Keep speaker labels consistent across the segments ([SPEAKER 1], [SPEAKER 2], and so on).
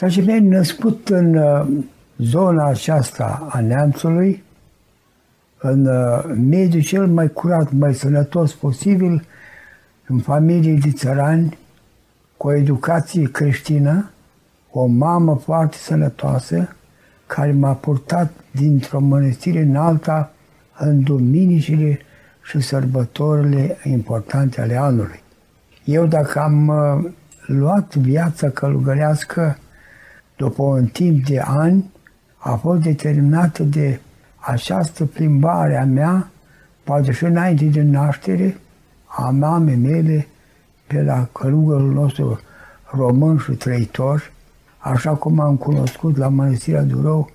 [SPEAKER 1] Dragii mei, născut în uh, zona aceasta a neamțului, în uh, mediul cel mai curat, mai sănătos posibil, în familie de țărani, cu o educație creștină, o mamă foarte sănătoasă, care m-a purtat dintr-o mănăstire în alta în duminicile și sărbătorile importante ale anului. Eu dacă am uh, luat viața călugărească după un timp de ani, a fost determinată de această plimbare a mea, poate și înainte de naștere, a mamei mele pe la călugărul nostru român și trăitor, așa cum am cunoscut la Mănăstirea Durău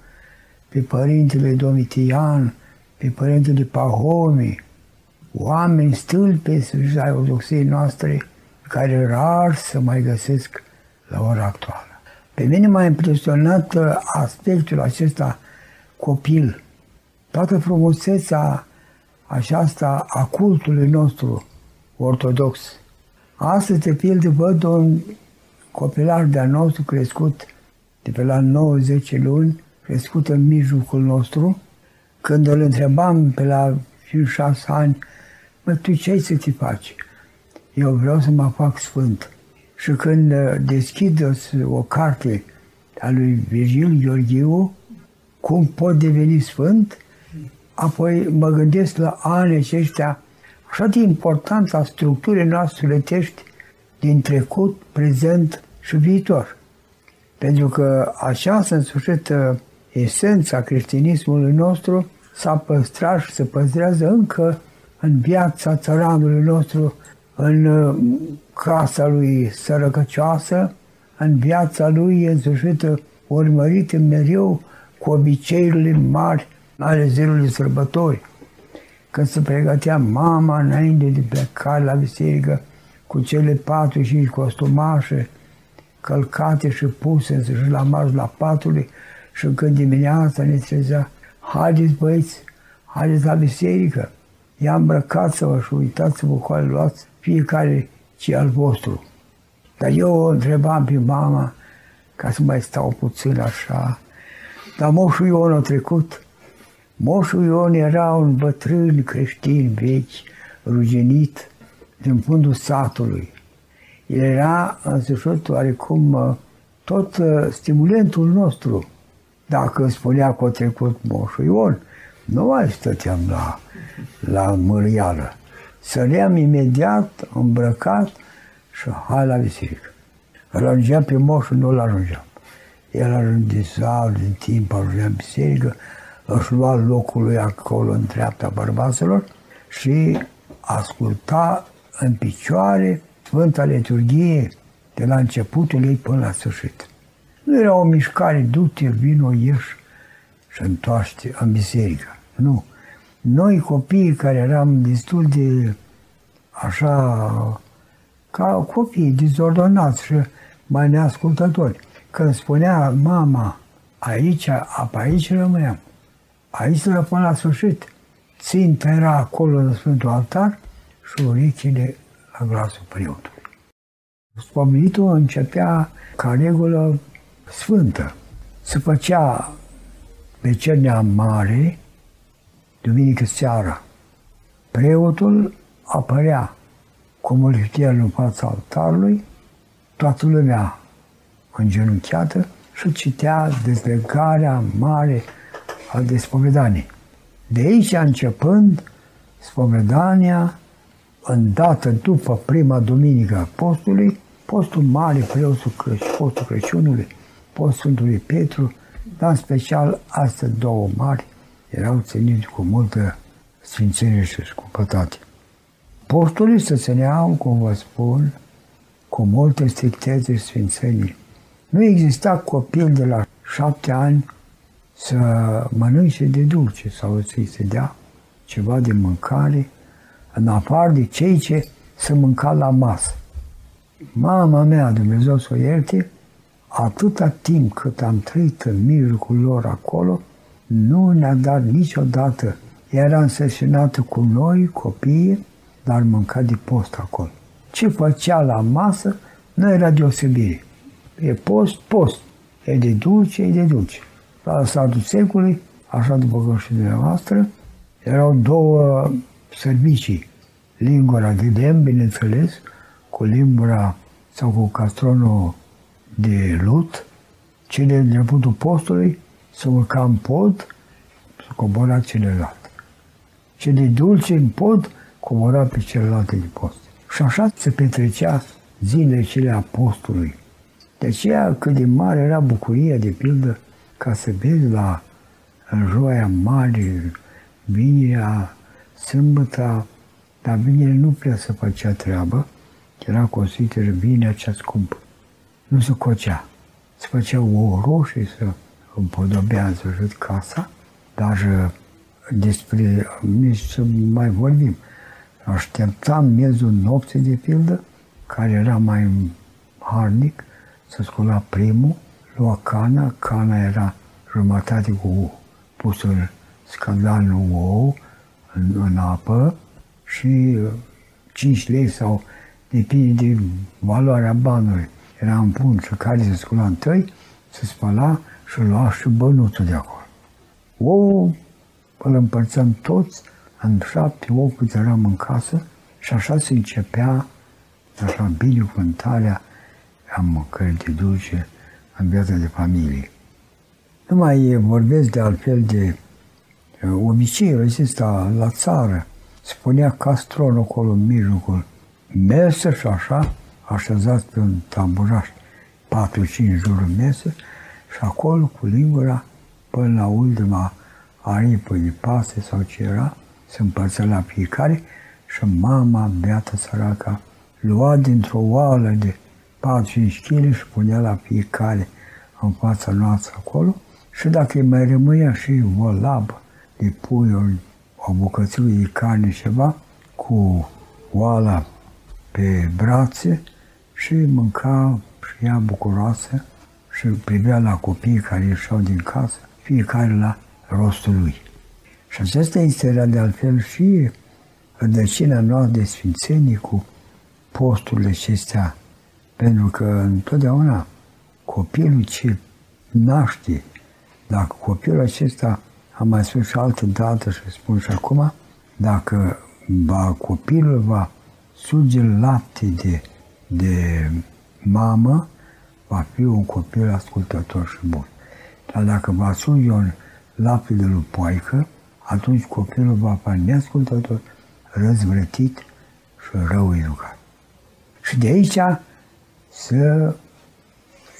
[SPEAKER 1] pe Părintele Domitian, pe Părintele Pahomi, oameni stâlpi pe ai ortodoxiei noastre, care rar să mai găsesc la ora actuală. Pe mine m-a impresionat uh, aspectul acesta copil, toată frumusețea aceasta a cultului nostru ortodox. Astăzi, de pildă, văd un copilar de-al nostru crescut de pe la 90 luni, crescut în mijlocul nostru, când îl întrebam pe la 5-6 ani, mă, tu ce ai să te faci? Eu vreau să mă fac sfânt. Și când uh, deschid o carte a lui Virgil Gheorghiu, cum pot deveni sfânt, apoi mă gândesc la anii aceștia așa de importanța structurii noastre letești din trecut, prezent și viitor. Pentru că așa s-a însușit esența creștinismului nostru s-a păstrat și se păstrează încă în viața țăranului nostru, în uh, casa lui sărăcăcioasă, în viața lui însușită, urmărită mereu cu obiceiurile mari ale zilului sărbători. Când se pregătea mama înainte de plecare la biserică, cu cele patru și costumașe călcate și puse și la marș la patului și când dimineața ne trezea, haideți băieți, haideți la biserică, i-am îmbrăcat-vă și uitați-vă cu ale luați fiecare ce al vostru. Dar eu o întrebam pe mama ca să mai stau puțin așa. Dar moșul Ion a trecut. Moșul Ion era un bătrân creștin vechi, ruginit, din fundul satului. El era însușit oarecum uh, tot uh, stimulentul nostru. Dacă spunea că a trecut moșul Ion, nu mai stăteam la, la mărială. Săream imediat, îmbrăcat și hai la biserică. Îl ajungeam pe moșul, nu-l ajungeam. El ajungea din timp, ajungea în biserică, își lua locul lui acolo în dreapta bărbaților și asculta în picioare Sfânta Liturghie de la începutul ei până la sfârșit. Nu era o mișcare, du-te, vino, ieși și întoarce în biserică. Nu. Noi copiii care eram destul de așa ca copii dezordonați și mai neascultători. Când spunea mama, aici, apa aici rămâneam. Aici să până la sfârșit. Ținta era acolo în Sfântul Altar și urechile la glasul preotului. Spomenitul începea ca regulă sfântă. Se făcea pe cernea mare, duminică seara. Preotul apărea cu moliftier în fața altarului, toată lumea îngenunchiată și citea dezlegarea mare a despovedanii. De aici începând, spovedania, îndată după prima duminică a postului, postul mare, preotul Crăciun, postul Crăciunului, postul Sfântului Petru, dar în special astea două mari erau ținute cu multă sfințenie și scupătate. Postulii se țineau, cum vă spun, cu multe strictețe și sfințenie. Nu exista copil de la șapte ani să mănânce de dulce sau să-i se dea ceva de mâncare, în afară de cei ce se mânca la masă. Mama mea, Dumnezeu să o ierte, atâta timp cât am trăit în mijlocul lor acolo, nu ne-a dat niciodată. Era însărcinată cu noi, copiii, dar mânca de post acolo. Ce făcea la masă nu era deosebire. E post, post. E de dulce, e de dulce. La satul secului, așa după cum și dumneavoastră, erau două servicii. Lingura de lemn, bineînțeles, cu limbura sau cu castronul de lut, cele de începutul postului să urca în pod, să cobora celălalt. Ce de dulce în pod, cobora pe celelalte de post. Și așa se petrecea zilele cele a postului. De aceea cât de mare era bucuria, de pildă, ca să vezi la în joia mare, vinerea, sâmbăta, dar vinerea nu prea se făcea treabă, era consideră vinerea cea scumpă. Nu se cocea. Se făcea o roșie să împodobează jut casa, dar uh, despre nici să mai vorbim. Așteptam miezul nopții, de pildă, care era mai harnic, să scula primul, lua cana, cana era jumătate cu pusă scandalul ou în, în apă și 5 uh, lei sau depinde de valoarea banului. Era în pun și care se scula întâi, se spăla și lua și bănuțul de acolo. Ou îl împărțăm toți în șapte ou cât eram în casă și așa se începea așa binecuvântarea a mâncării de dulce în viața de familie. Nu mai vorbesc de altfel de obiceiul acesta la țară. Spunea castron acolo în mijlocul mesă și așa, așezați pe un tamburaș, 4-5 jurul mesă, și acolo cu lingura până la ultima aripă de pase sau ce era, se împărțea la fiecare și mama, beată săraca, lua dintr-o oală de 4-5 kg și punea la fiecare în fața noastră acolo și dacă îi mai rămâia și o labă de pui, o bucățică de carne ceva, cu oala pe brațe și mânca și ea bucuroasă și privea la copiii care ieșeau din casă, fiecare la rostul lui. Și acesta este de altfel și rădăcina noastră de sfințenie cu posturile acestea, pentru că întotdeauna copilul ce naște, dacă copilul acesta, am mai spus și altă dată și spun și acum, dacă va, copilul va suge lapte de, de mamă, va fi un copil ascultător și bun. Dar dacă va suge un lapte de lupoaică, atunci copilul va fi neascultător, răzvrătit și rău educat. Și de aici să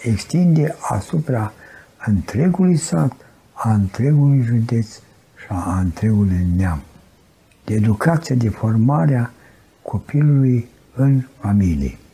[SPEAKER 1] extinde asupra întregului sat, a întregului județ și a întregului neam. De educația, de formarea copilului în familie.